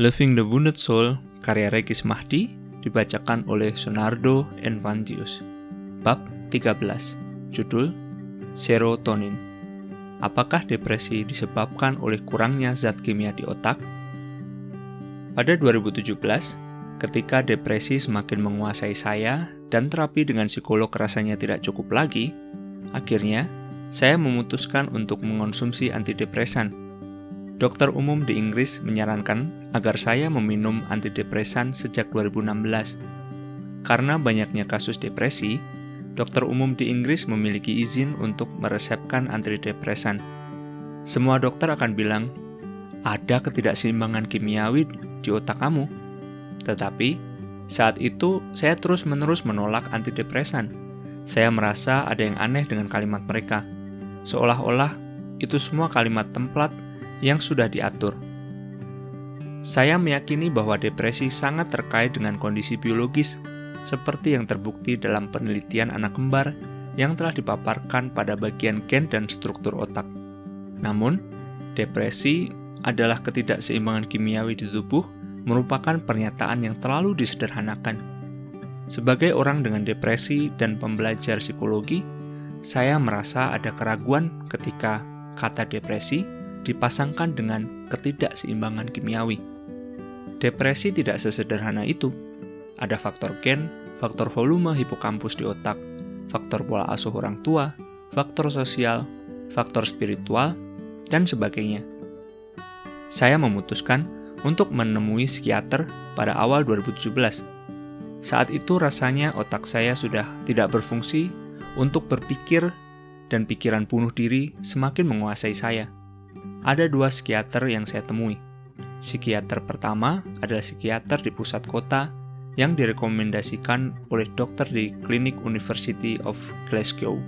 Loving the Wounded Soul, karya Regis Mahdi, dibacakan oleh Sonardo Envantius. Bab 13, judul Serotonin. Apakah depresi disebabkan oleh kurangnya zat kimia di otak? Pada 2017, ketika depresi semakin menguasai saya dan terapi dengan psikolog rasanya tidak cukup lagi, akhirnya saya memutuskan untuk mengonsumsi antidepresan. Dokter umum di Inggris menyarankan agar saya meminum antidepresan sejak 2016. Karena banyaknya kasus depresi, dokter umum di Inggris memiliki izin untuk meresepkan antidepresan. Semua dokter akan bilang, ada ketidakseimbangan kimiawi di otak kamu. Tetapi, saat itu saya terus-menerus menolak antidepresan. Saya merasa ada yang aneh dengan kalimat mereka seolah-olah itu semua kalimat templat yang sudah diatur. Saya meyakini bahwa depresi sangat terkait dengan kondisi biologis, seperti yang terbukti dalam penelitian anak kembar yang telah dipaparkan pada bagian gen dan struktur otak. Namun, depresi adalah ketidakseimbangan kimiawi di tubuh merupakan pernyataan yang terlalu disederhanakan. Sebagai orang dengan depresi dan pembelajar psikologi, saya merasa ada keraguan ketika kata depresi dipasangkan dengan ketidakseimbangan kimiawi. Depresi tidak sesederhana itu. Ada faktor gen, faktor volume hipokampus di otak, faktor pola asuh orang tua, faktor sosial, faktor spiritual, dan sebagainya. Saya memutuskan untuk menemui psikiater pada awal 2017. Saat itu rasanya otak saya sudah tidak berfungsi untuk berpikir dan pikiran bunuh diri semakin menguasai saya. Ada dua psikiater yang saya temui. Psikiater pertama adalah psikiater di pusat kota yang direkomendasikan oleh dokter di Klinik University of Glasgow.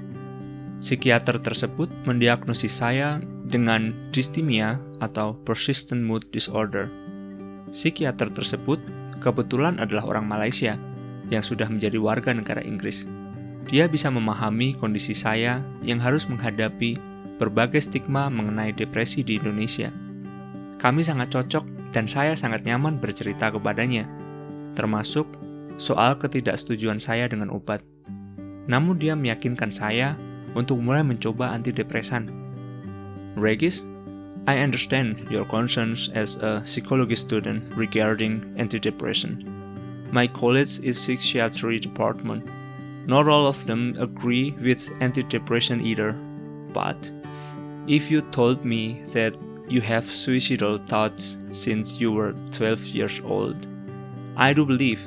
Psikiater tersebut mendiagnosis saya dengan dysthymia atau persistent mood disorder. Psikiater tersebut kebetulan adalah orang Malaysia yang sudah menjadi warga negara Inggris. Dia bisa memahami kondisi saya yang harus menghadapi berbagai stigma mengenai depresi di Indonesia. Kami sangat cocok dan saya sangat nyaman bercerita kepadanya, termasuk soal ketidaksetujuan saya dengan obat. Namun dia meyakinkan saya untuk mulai mencoba antidepresan. Regis, I understand your concerns as a psychology student regarding antidepressant. My college is psychiatry department Not all of them agree with antidepressant either, but if you told me that you have suicidal thoughts since you were 12 years old, I do believe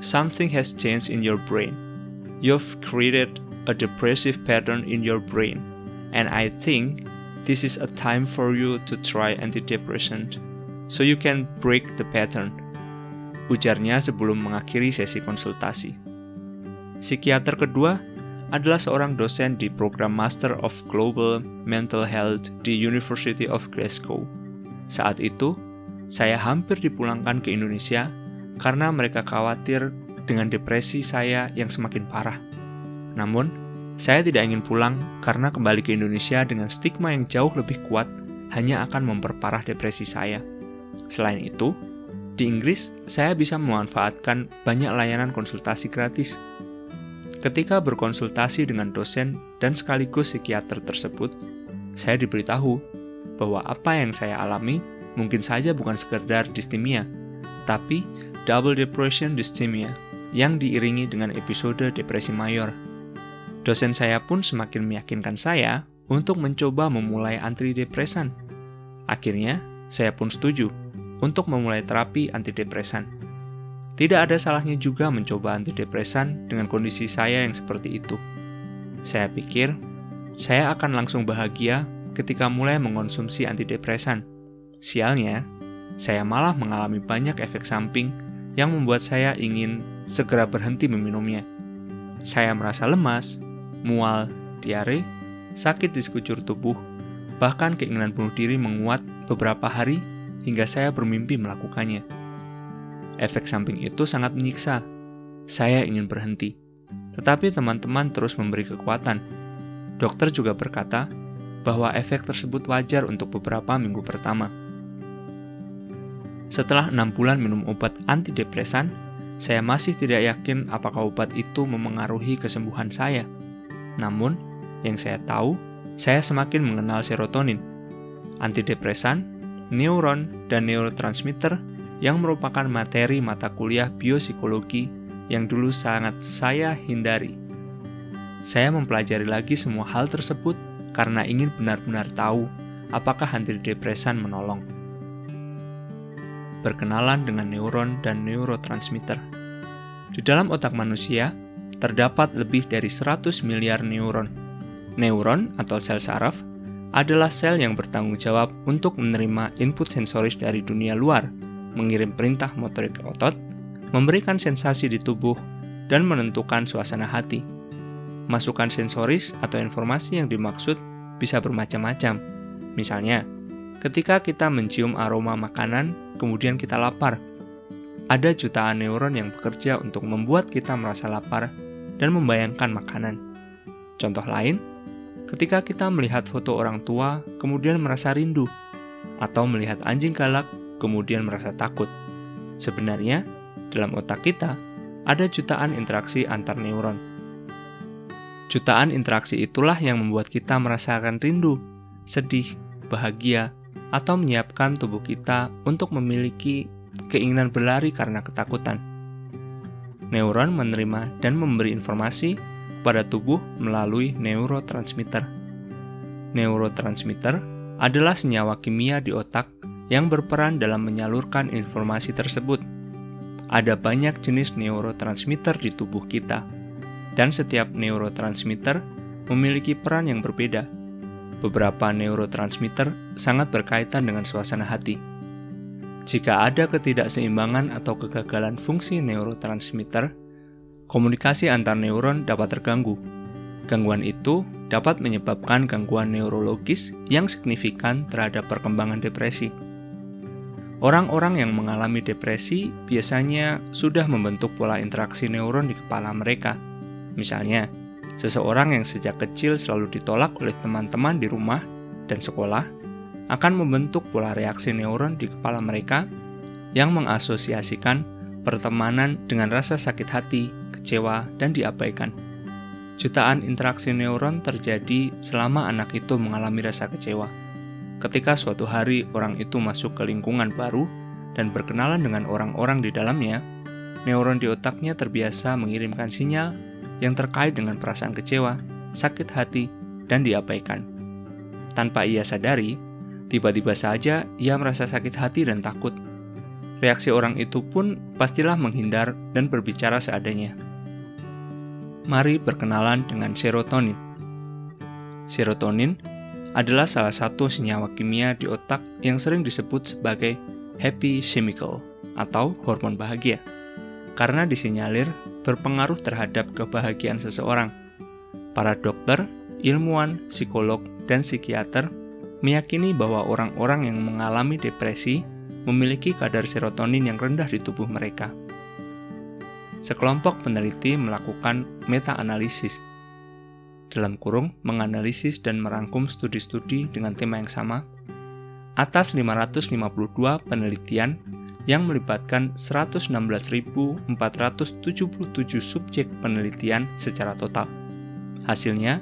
something has changed in your brain. You've created a depressive pattern in your brain, and I think this is a time for you to try antidepressant so you can break the pattern. Ujarnya sebelum mengakhiri sesi konsultasi. Psikiater kedua adalah seorang dosen di program Master of Global Mental Health di University of Glasgow. Saat itu, saya hampir dipulangkan ke Indonesia karena mereka khawatir dengan depresi saya yang semakin parah. Namun, saya tidak ingin pulang karena kembali ke Indonesia dengan stigma yang jauh lebih kuat hanya akan memperparah depresi saya. Selain itu, di Inggris saya bisa memanfaatkan banyak layanan konsultasi gratis Ketika berkonsultasi dengan dosen dan sekaligus psikiater tersebut, saya diberitahu bahwa apa yang saya alami mungkin saja bukan sekedar dysthymia, tetapi double depression dysthymia yang diiringi dengan episode depresi mayor. Dosen saya pun semakin meyakinkan saya untuk mencoba memulai antidepresan. Akhirnya, saya pun setuju untuk memulai terapi antidepresan. Tidak ada salahnya juga mencoba antidepresan dengan kondisi saya yang seperti itu. Saya pikir, saya akan langsung bahagia ketika mulai mengonsumsi antidepresan. Sialnya, saya malah mengalami banyak efek samping yang membuat saya ingin segera berhenti meminumnya. Saya merasa lemas, mual, diare, sakit di sekujur tubuh, bahkan keinginan bunuh diri menguat beberapa hari hingga saya bermimpi melakukannya. Efek samping itu sangat menyiksa. Saya ingin berhenti. Tetapi teman-teman terus memberi kekuatan. Dokter juga berkata bahwa efek tersebut wajar untuk beberapa minggu pertama. Setelah enam bulan minum obat antidepresan, saya masih tidak yakin apakah obat itu memengaruhi kesembuhan saya. Namun, yang saya tahu, saya semakin mengenal serotonin. Antidepresan, neuron, dan neurotransmitter yang merupakan materi mata kuliah biopsikologi yang dulu sangat saya hindari. Saya mempelajari lagi semua hal tersebut karena ingin benar-benar tahu apakah antidepresan menolong. Berkenalan dengan neuron dan neurotransmitter. Di dalam otak manusia, terdapat lebih dari 100 miliar neuron. Neuron atau sel saraf adalah sel yang bertanggung jawab untuk menerima input sensoris dari dunia luar, mengirim perintah motorik ke otot, memberikan sensasi di tubuh, dan menentukan suasana hati. Masukan sensoris atau informasi yang dimaksud bisa bermacam-macam. Misalnya, ketika kita mencium aroma makanan, kemudian kita lapar. Ada jutaan neuron yang bekerja untuk membuat kita merasa lapar dan membayangkan makanan. Contoh lain, ketika kita melihat foto orang tua, kemudian merasa rindu, atau melihat anjing galak, kemudian merasa takut. Sebenarnya, dalam otak kita ada jutaan interaksi antar neuron. Jutaan interaksi itulah yang membuat kita merasakan rindu, sedih, bahagia, atau menyiapkan tubuh kita untuk memiliki keinginan berlari karena ketakutan. Neuron menerima dan memberi informasi kepada tubuh melalui neurotransmitter. Neurotransmitter adalah senyawa kimia di otak yang berperan dalam menyalurkan informasi tersebut. Ada banyak jenis neurotransmitter di tubuh kita dan setiap neurotransmitter memiliki peran yang berbeda. Beberapa neurotransmitter sangat berkaitan dengan suasana hati. Jika ada ketidakseimbangan atau kegagalan fungsi neurotransmitter, komunikasi antar neuron dapat terganggu. Gangguan itu dapat menyebabkan gangguan neurologis yang signifikan terhadap perkembangan depresi. Orang-orang yang mengalami depresi biasanya sudah membentuk pola interaksi neuron di kepala mereka Misalnya, seseorang yang sejak kecil selalu ditolak oleh teman-teman di rumah dan sekolah akan membentuk pola reaksi neuron di kepala mereka yang mengasosiasikan pertemanan dengan rasa sakit hati, kecewa, dan diabaikan. Jutaan interaksi neuron terjadi selama anak itu mengalami rasa kecewa. Ketika suatu hari orang itu masuk ke lingkungan baru dan berkenalan dengan orang-orang di dalamnya, neuron di otaknya terbiasa mengirimkan sinyal yang terkait dengan perasaan kecewa, sakit hati, dan diabaikan. Tanpa ia sadari, tiba-tiba saja ia merasa sakit hati dan takut. Reaksi orang itu pun pastilah menghindar dan berbicara seadanya. Mari berkenalan dengan serotonin. Serotonin adalah salah satu senyawa kimia di otak yang sering disebut sebagai happy chemical atau hormon bahagia karena disinyalir berpengaruh terhadap kebahagiaan seseorang. Para dokter, ilmuwan, psikolog, dan psikiater meyakini bahwa orang-orang yang mengalami depresi memiliki kadar serotonin yang rendah di tubuh mereka. Sekelompok peneliti melakukan meta-analisis dalam kurung menganalisis dan merangkum studi-studi dengan tema yang sama atas 552 penelitian yang melibatkan 116.477 subjek penelitian secara total. Hasilnya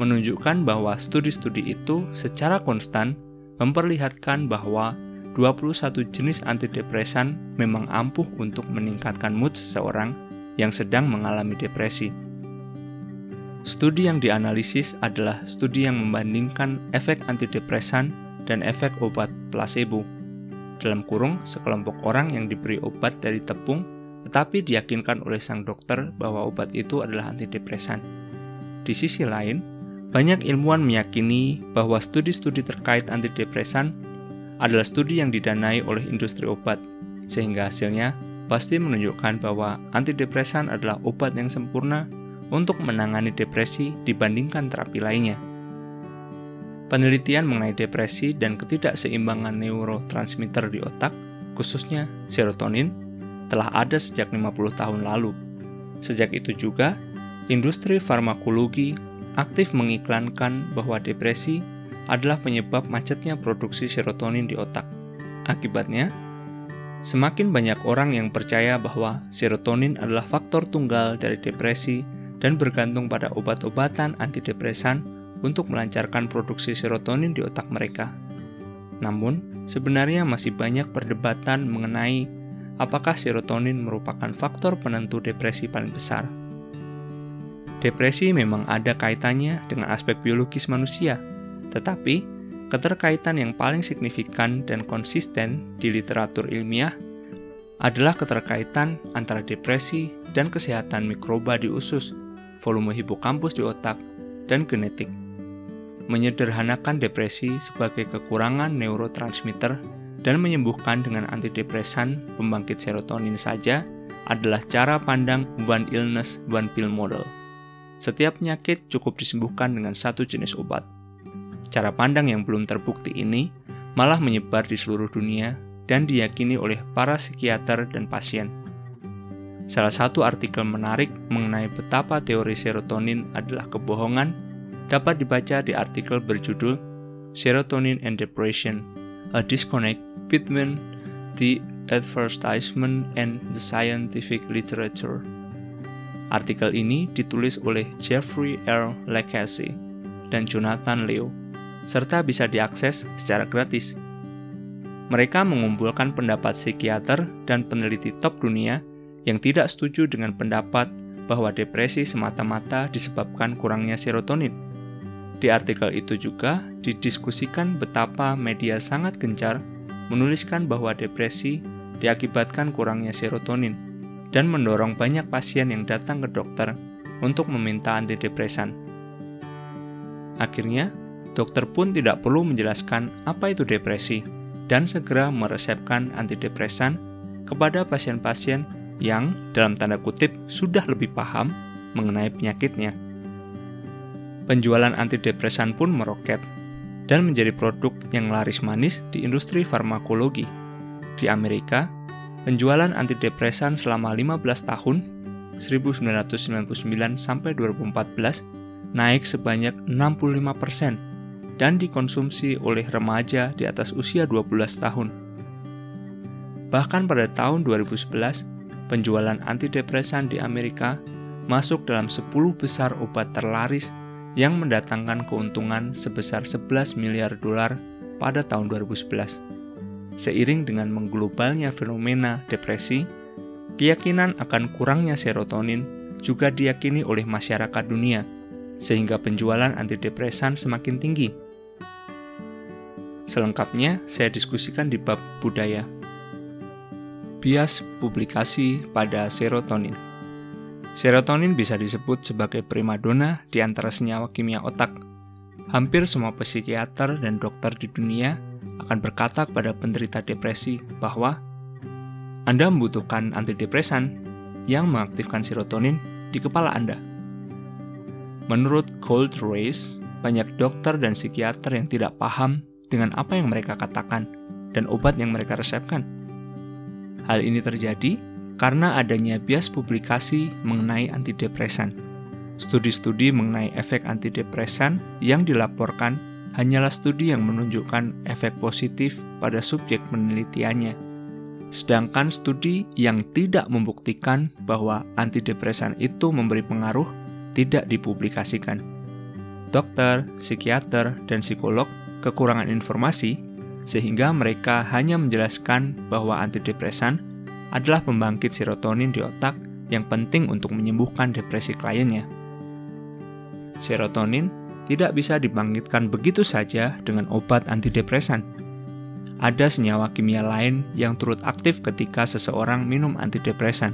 menunjukkan bahwa studi-studi itu secara konstan memperlihatkan bahwa 21 jenis antidepresan memang ampuh untuk meningkatkan mood seseorang yang sedang mengalami depresi. Studi yang dianalisis adalah studi yang membandingkan efek antidepresan dan efek obat placebo dalam kurung sekelompok orang yang diberi obat dari tepung tetapi diyakinkan oleh sang dokter bahwa obat itu adalah antidepresan. Di sisi lain, banyak ilmuwan meyakini bahwa studi-studi terkait antidepresan adalah studi yang didanai oleh industri obat, sehingga hasilnya pasti menunjukkan bahwa antidepresan adalah obat yang sempurna untuk menangani depresi dibandingkan terapi lainnya. Penelitian mengenai depresi dan ketidakseimbangan neurotransmitter di otak, khususnya serotonin, telah ada sejak 50 tahun lalu. Sejak itu juga, industri farmakologi aktif mengiklankan bahwa depresi adalah penyebab macetnya produksi serotonin di otak. Akibatnya, Semakin banyak orang yang percaya bahwa serotonin adalah faktor tunggal dari depresi dan bergantung pada obat-obatan antidepresan untuk melancarkan produksi serotonin di otak mereka. Namun, sebenarnya masih banyak perdebatan mengenai apakah serotonin merupakan faktor penentu depresi paling besar. Depresi memang ada kaitannya dengan aspek biologis manusia, tetapi Keterkaitan yang paling signifikan dan konsisten di literatur ilmiah adalah keterkaitan antara depresi dan kesehatan mikroba di usus, volume hipokampus di otak, dan genetik. Menyederhanakan depresi sebagai kekurangan neurotransmitter dan menyembuhkan dengan antidepresan pembangkit serotonin saja adalah cara pandang one illness, one pill model. Setiap penyakit cukup disembuhkan dengan satu jenis obat. Cara pandang yang belum terbukti ini malah menyebar di seluruh dunia dan diyakini oleh para psikiater dan pasien. Salah satu artikel menarik mengenai betapa teori serotonin adalah kebohongan dapat dibaca di artikel berjudul Serotonin and Depression: A Disconnect Between the Advertisement and the Scientific Literature. Artikel ini ditulis oleh Jeffrey R. Lacazette dan Jonathan Leo serta bisa diakses secara gratis. Mereka mengumpulkan pendapat psikiater dan peneliti top dunia yang tidak setuju dengan pendapat bahwa depresi semata-mata disebabkan kurangnya serotonin. Di artikel itu juga didiskusikan betapa media sangat gencar menuliskan bahwa depresi diakibatkan kurangnya serotonin dan mendorong banyak pasien yang datang ke dokter untuk meminta antidepresan. Akhirnya, dokter pun tidak perlu menjelaskan apa itu depresi dan segera meresepkan antidepresan kepada pasien-pasien yang dalam tanda kutip sudah lebih paham mengenai penyakitnya. Penjualan antidepresan pun meroket dan menjadi produk yang laris manis di industri farmakologi. Di Amerika, penjualan antidepresan selama 15 tahun 1999 sampai 2014 naik sebanyak 65 persen dan dikonsumsi oleh remaja di atas usia 12 tahun. Bahkan pada tahun 2011, penjualan antidepresan di Amerika masuk dalam 10 besar obat terlaris yang mendatangkan keuntungan sebesar 11 miliar dolar pada tahun 2011. Seiring dengan mengglobalnya fenomena depresi, keyakinan akan kurangnya serotonin juga diyakini oleh masyarakat dunia, sehingga penjualan antidepresan semakin tinggi. Selengkapnya saya diskusikan di bab budaya. Bias publikasi pada serotonin. Serotonin bisa disebut sebagai primadona di antara senyawa kimia otak. Hampir semua psikiater dan dokter di dunia akan berkata kepada penderita depresi bahwa Anda membutuhkan antidepresan yang mengaktifkan serotonin di kepala Anda. Menurut Cold Race, banyak dokter dan psikiater yang tidak paham dengan apa yang mereka katakan dan obat yang mereka resepkan. Hal ini terjadi karena adanya bias publikasi mengenai antidepresan. Studi-studi mengenai efek antidepresan yang dilaporkan hanyalah studi yang menunjukkan efek positif pada subjek penelitiannya. Sedangkan studi yang tidak membuktikan bahwa antidepresan itu memberi pengaruh tidak dipublikasikan. Dokter, psikiater, dan psikolog kekurangan informasi, sehingga mereka hanya menjelaskan bahwa antidepresan adalah pembangkit serotonin di otak yang penting untuk menyembuhkan depresi kliennya. Serotonin tidak bisa dibangkitkan begitu saja dengan obat antidepresan. Ada senyawa kimia lain yang turut aktif ketika seseorang minum antidepresan.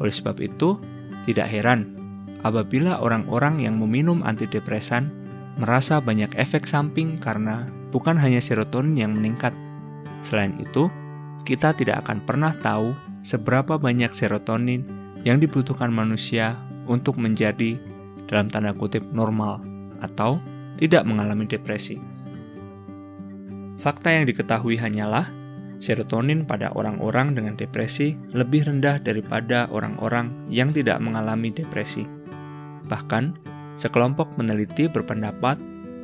Oleh sebab itu, tidak heran apabila orang-orang yang meminum antidepresan merasa banyak efek samping karena bukan hanya serotonin yang meningkat. Selain itu, kita tidak akan pernah tahu seberapa banyak serotonin yang dibutuhkan manusia untuk menjadi dalam tanda kutip normal atau tidak mengalami depresi. Fakta yang diketahui hanyalah serotonin pada orang-orang dengan depresi lebih rendah daripada orang-orang yang tidak mengalami depresi. Bahkan, Sekelompok peneliti berpendapat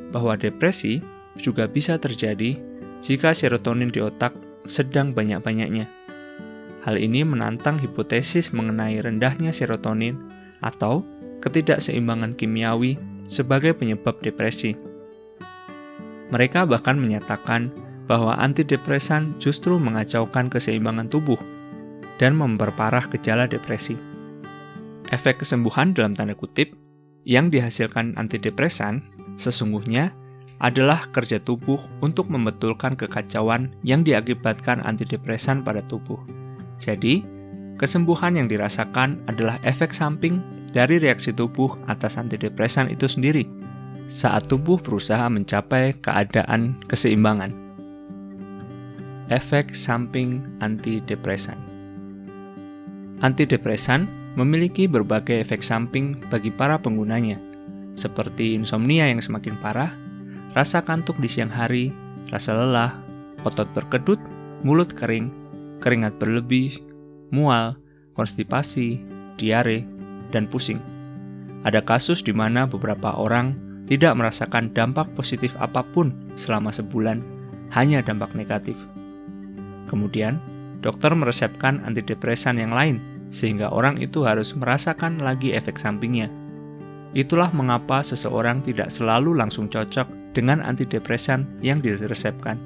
bahwa depresi juga bisa terjadi jika serotonin di otak sedang banyak-banyaknya, Hal ini menantang hipotesis mengenai rendahnya serotonin atau ketidakseimbangan kimiawi sebagai penyebab depresi. Mereka bahkan menyatakan bahwa antidepresan justru mengacaukan keseimbangan tubuh dan memperparah gejala depresi. Efek kesembuhan dalam tanda kutip yang dihasilkan antidepresan sesungguhnya adalah kerja tubuh untuk membetulkan kekacauan yang diakibatkan antidepresan pada tubuh. Jadi, kesembuhan yang dirasakan adalah efek samping dari reaksi tubuh atas antidepresan itu sendiri saat tubuh berusaha mencapai keadaan keseimbangan. Efek samping antidepresan Antidepresan memiliki berbagai efek samping bagi para penggunanya, seperti insomnia yang semakin parah, rasa kantuk di siang hari, rasa lelah, otot berkedut, mulut kering, keringat berlebih, mual, konstipasi, diare, dan pusing. Ada kasus di mana beberapa orang tidak merasakan dampak positif apa pun selama sebulan, hanya dampak negatif. Kemudian, dokter meresepkan antidepresan yang lain, sehingga orang itu harus merasakan lagi efek sampingnya. Itulah mengapa seseorang tidak selalu langsung cocok dengan antidepresan yang diresepkan.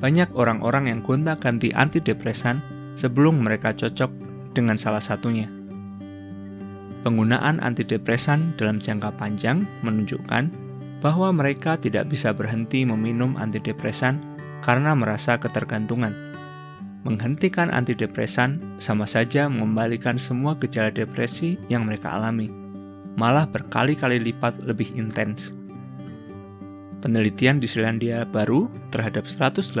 Banyak orang-orang yang gonta-ganti antidepresan sebelum mereka cocok dengan salah satunya. Penggunaan antidepresan dalam jangka panjang menunjukkan bahwa mereka tidak bisa berhenti meminum antidepresan karena merasa ketergantungan. Menghentikan antidepresan sama saja mengembalikan semua gejala depresi yang mereka alami, malah berkali-kali lipat lebih intens. Penelitian di Selandia Baru terhadap 180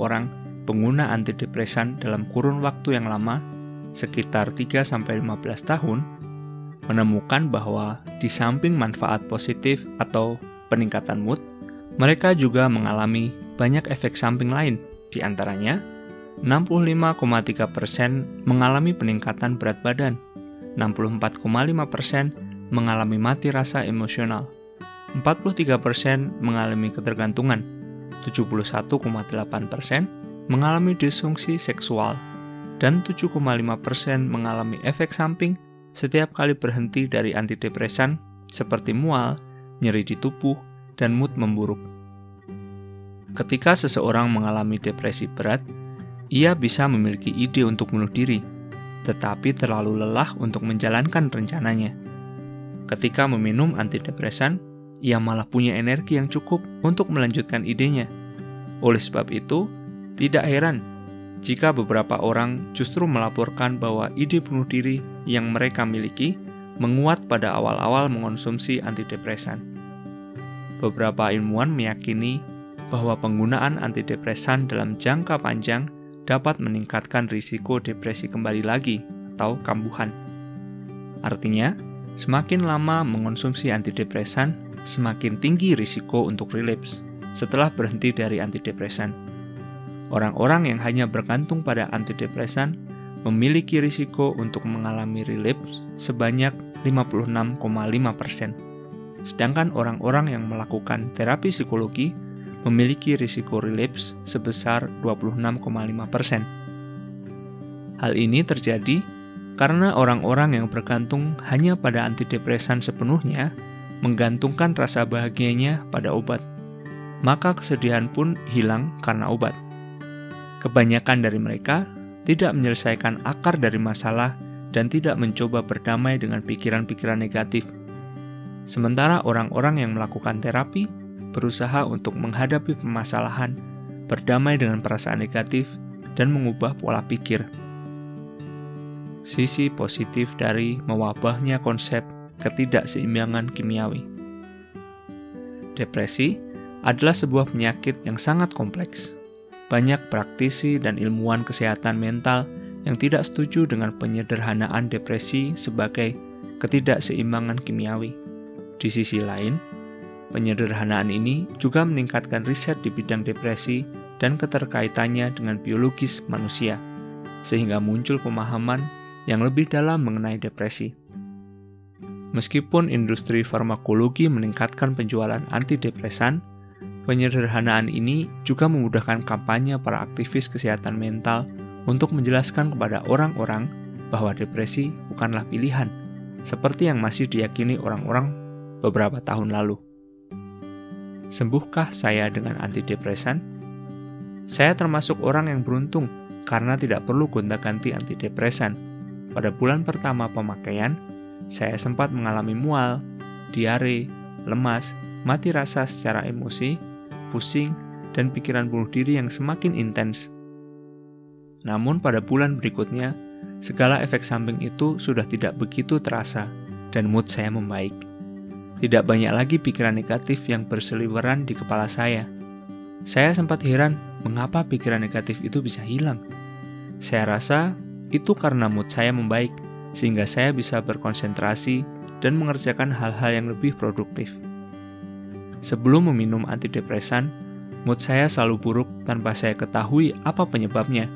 orang pengguna antidepresan dalam kurun waktu yang lama, sekitar 3-15 tahun, menemukan bahwa di samping manfaat positif atau peningkatan mood, mereka juga mengalami banyak efek samping lain, di antaranya 65,3% mengalami peningkatan berat badan, 64,5% mengalami mati rasa emosional, 43% mengalami ketergantungan, 71,8% mengalami disfungsi seksual, dan 7,5% mengalami efek samping setiap kali berhenti dari antidepresan seperti mual, nyeri di tubuh, dan mood memburuk. Ketika seseorang mengalami depresi berat, ia bisa memiliki ide untuk bunuh diri, tetapi terlalu lelah untuk menjalankan rencananya. Ketika meminum antidepresan, ia malah punya energi yang cukup untuk melanjutkan idenya. Oleh sebab itu, tidak heran jika beberapa orang justru melaporkan bahwa ide bunuh diri yang mereka miliki menguat pada awal-awal mengonsumsi antidepresan. Beberapa ilmuwan meyakini bahwa penggunaan antidepresan dalam jangka panjang dapat meningkatkan risiko depresi kembali lagi atau kambuhan. Artinya, semakin lama mengonsumsi antidepresan, semakin tinggi risiko untuk relapse setelah berhenti dari antidepresan. Orang-orang yang hanya bergantung pada antidepresan memiliki risiko untuk mengalami relapse sebanyak 56,5%. Sedangkan orang-orang yang melakukan terapi psikologi memiliki risiko relapse sebesar 26,5%. Hal ini terjadi karena orang-orang yang bergantung hanya pada antidepresan sepenuhnya menggantungkan rasa bahagianya pada obat, maka kesedihan pun hilang karena obat. Kebanyakan dari mereka tidak menyelesaikan akar dari masalah dan tidak mencoba berdamai dengan pikiran-pikiran negatif. Sementara orang-orang yang melakukan terapi berusaha untuk menghadapi permasalahan, berdamai dengan perasaan negatif, dan mengubah pola pikir. Sisi positif dari mewabahnya konsep ketidakseimbangan kimiawi. Depresi adalah sebuah penyakit yang sangat kompleks. Banyak praktisi dan ilmuwan kesehatan mental yang tidak setuju dengan penyederhanaan depresi sebagai ketidakseimbangan kimiawi. Di sisi lain, penyederhanaan ini juga meningkatkan riset di bidang depresi dan keterkaitannya dengan biologis manusia, sehingga muncul pemahaman yang lebih dalam mengenai depresi. Meskipun industri farmakologi meningkatkan penjualan antidepresan, penyederhanaan ini juga memudahkan kampanye para aktivis kesehatan mental untuk menjelaskan kepada orang-orang bahwa depresi bukanlah pilihan, seperti yang masih diyakini orang-orang beberapa tahun lalu. Sembuhkah saya dengan antidepresan? Saya termasuk orang yang beruntung karena tidak perlu gonta-ganti antidepresan. Pada bulan pertama pemakaian, saya sempat mengalami mual, diare, lemas, mati rasa secara emosi, pusing, dan pikiran bunuh diri yang semakin intens. Namun pada bulan berikutnya, segala efek samping itu sudah tidak begitu terasa dan mood saya membaik. Tidak banyak lagi pikiran negatif yang berseliweran di kepala saya. Saya sempat heran mengapa pikiran negatif itu bisa hilang. Saya rasa itu karena mood saya membaik, sehingga saya bisa berkonsentrasi dan mengerjakan hal-hal yang lebih produktif. Sebelum meminum antidepresan, mood saya selalu buruk tanpa saya ketahui apa penyebabnya.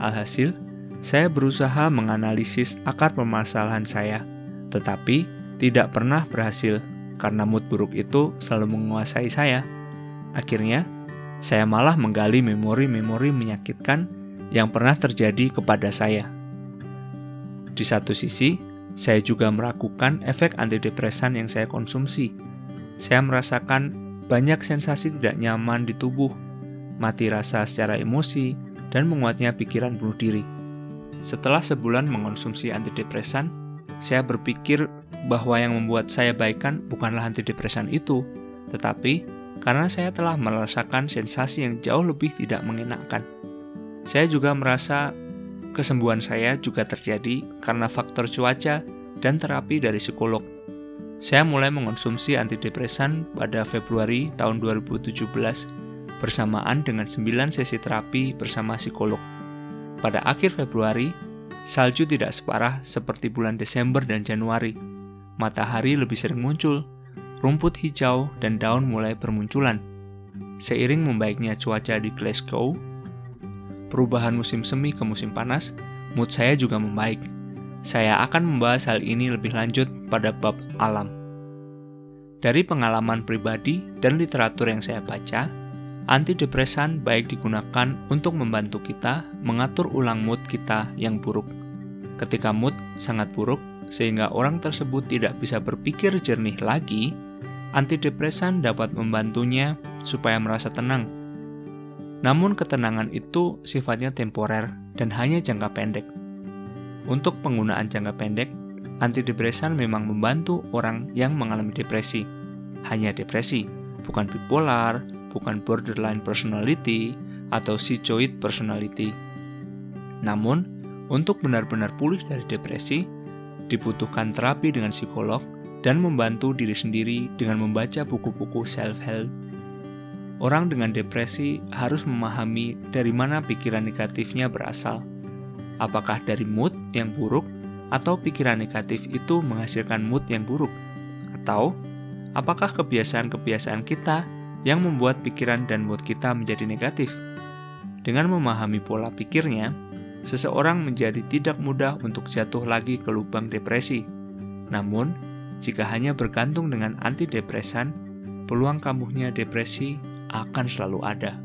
Alhasil, saya berusaha menganalisis akar permasalahan saya, tetapi tidak pernah berhasil karena mood buruk itu selalu menguasai saya. Akhirnya, saya malah menggali memori-memori menyakitkan yang pernah terjadi kepada saya. Di satu sisi, saya juga meragukan efek antidepresan yang saya konsumsi. Saya merasakan banyak sensasi tidak nyaman di tubuh, mati rasa secara emosi, dan menguatnya pikiran bunuh diri. Setelah sebulan mengonsumsi antidepresan, saya berpikir bahwa yang membuat saya baikkan bukanlah antidepresan itu, tetapi karena saya telah merasakan sensasi yang jauh lebih tidak mengenakkan. Saya juga merasa kesembuhan saya juga terjadi karena faktor cuaca dan terapi dari psikolog. Saya mulai mengonsumsi antidepresan pada Februari tahun 2017 bersamaan dengan 9 sesi terapi bersama psikolog. Pada akhir Februari, salju tidak separah seperti bulan Desember dan Januari matahari lebih sering muncul, rumput hijau dan daun mulai bermunculan. Seiring membaiknya cuaca di Glasgow, perubahan musim semi ke musim panas, mood saya juga membaik. Saya akan membahas hal ini lebih lanjut pada bab alam. Dari pengalaman pribadi dan literatur yang saya baca, antidepresan baik digunakan untuk membantu kita mengatur ulang mood kita yang buruk. Ketika mood sangat buruk, sehingga orang tersebut tidak bisa berpikir jernih lagi, antidepresan dapat membantunya supaya merasa tenang. Namun ketenangan itu sifatnya temporer dan hanya jangka pendek. Untuk penggunaan jangka pendek, antidepresan memang membantu orang yang mengalami depresi. Hanya depresi, bukan bipolar, bukan borderline personality, atau schizoid personality. Namun, untuk benar-benar pulih dari depresi, dibutuhkan terapi dengan psikolog, dan membantu diri sendiri dengan membaca buku-buku self-help. Orang dengan depresi harus memahami dari mana pikiran negatifnya berasal. Apakah dari mood yang buruk, atau pikiran negatif itu menghasilkan mood yang buruk? Atau apakah kebiasaan-kebiasaan kita yang membuat pikiran dan mood kita menjadi negatif? Dengan memahami pola pikirnya, seseorang menjadi tidak mudah untuk jatuh lagi ke lubang depresi. Namun, jika hanya bergantung dengan antidepresan, peluang kambuhnya depresi akan selalu ada.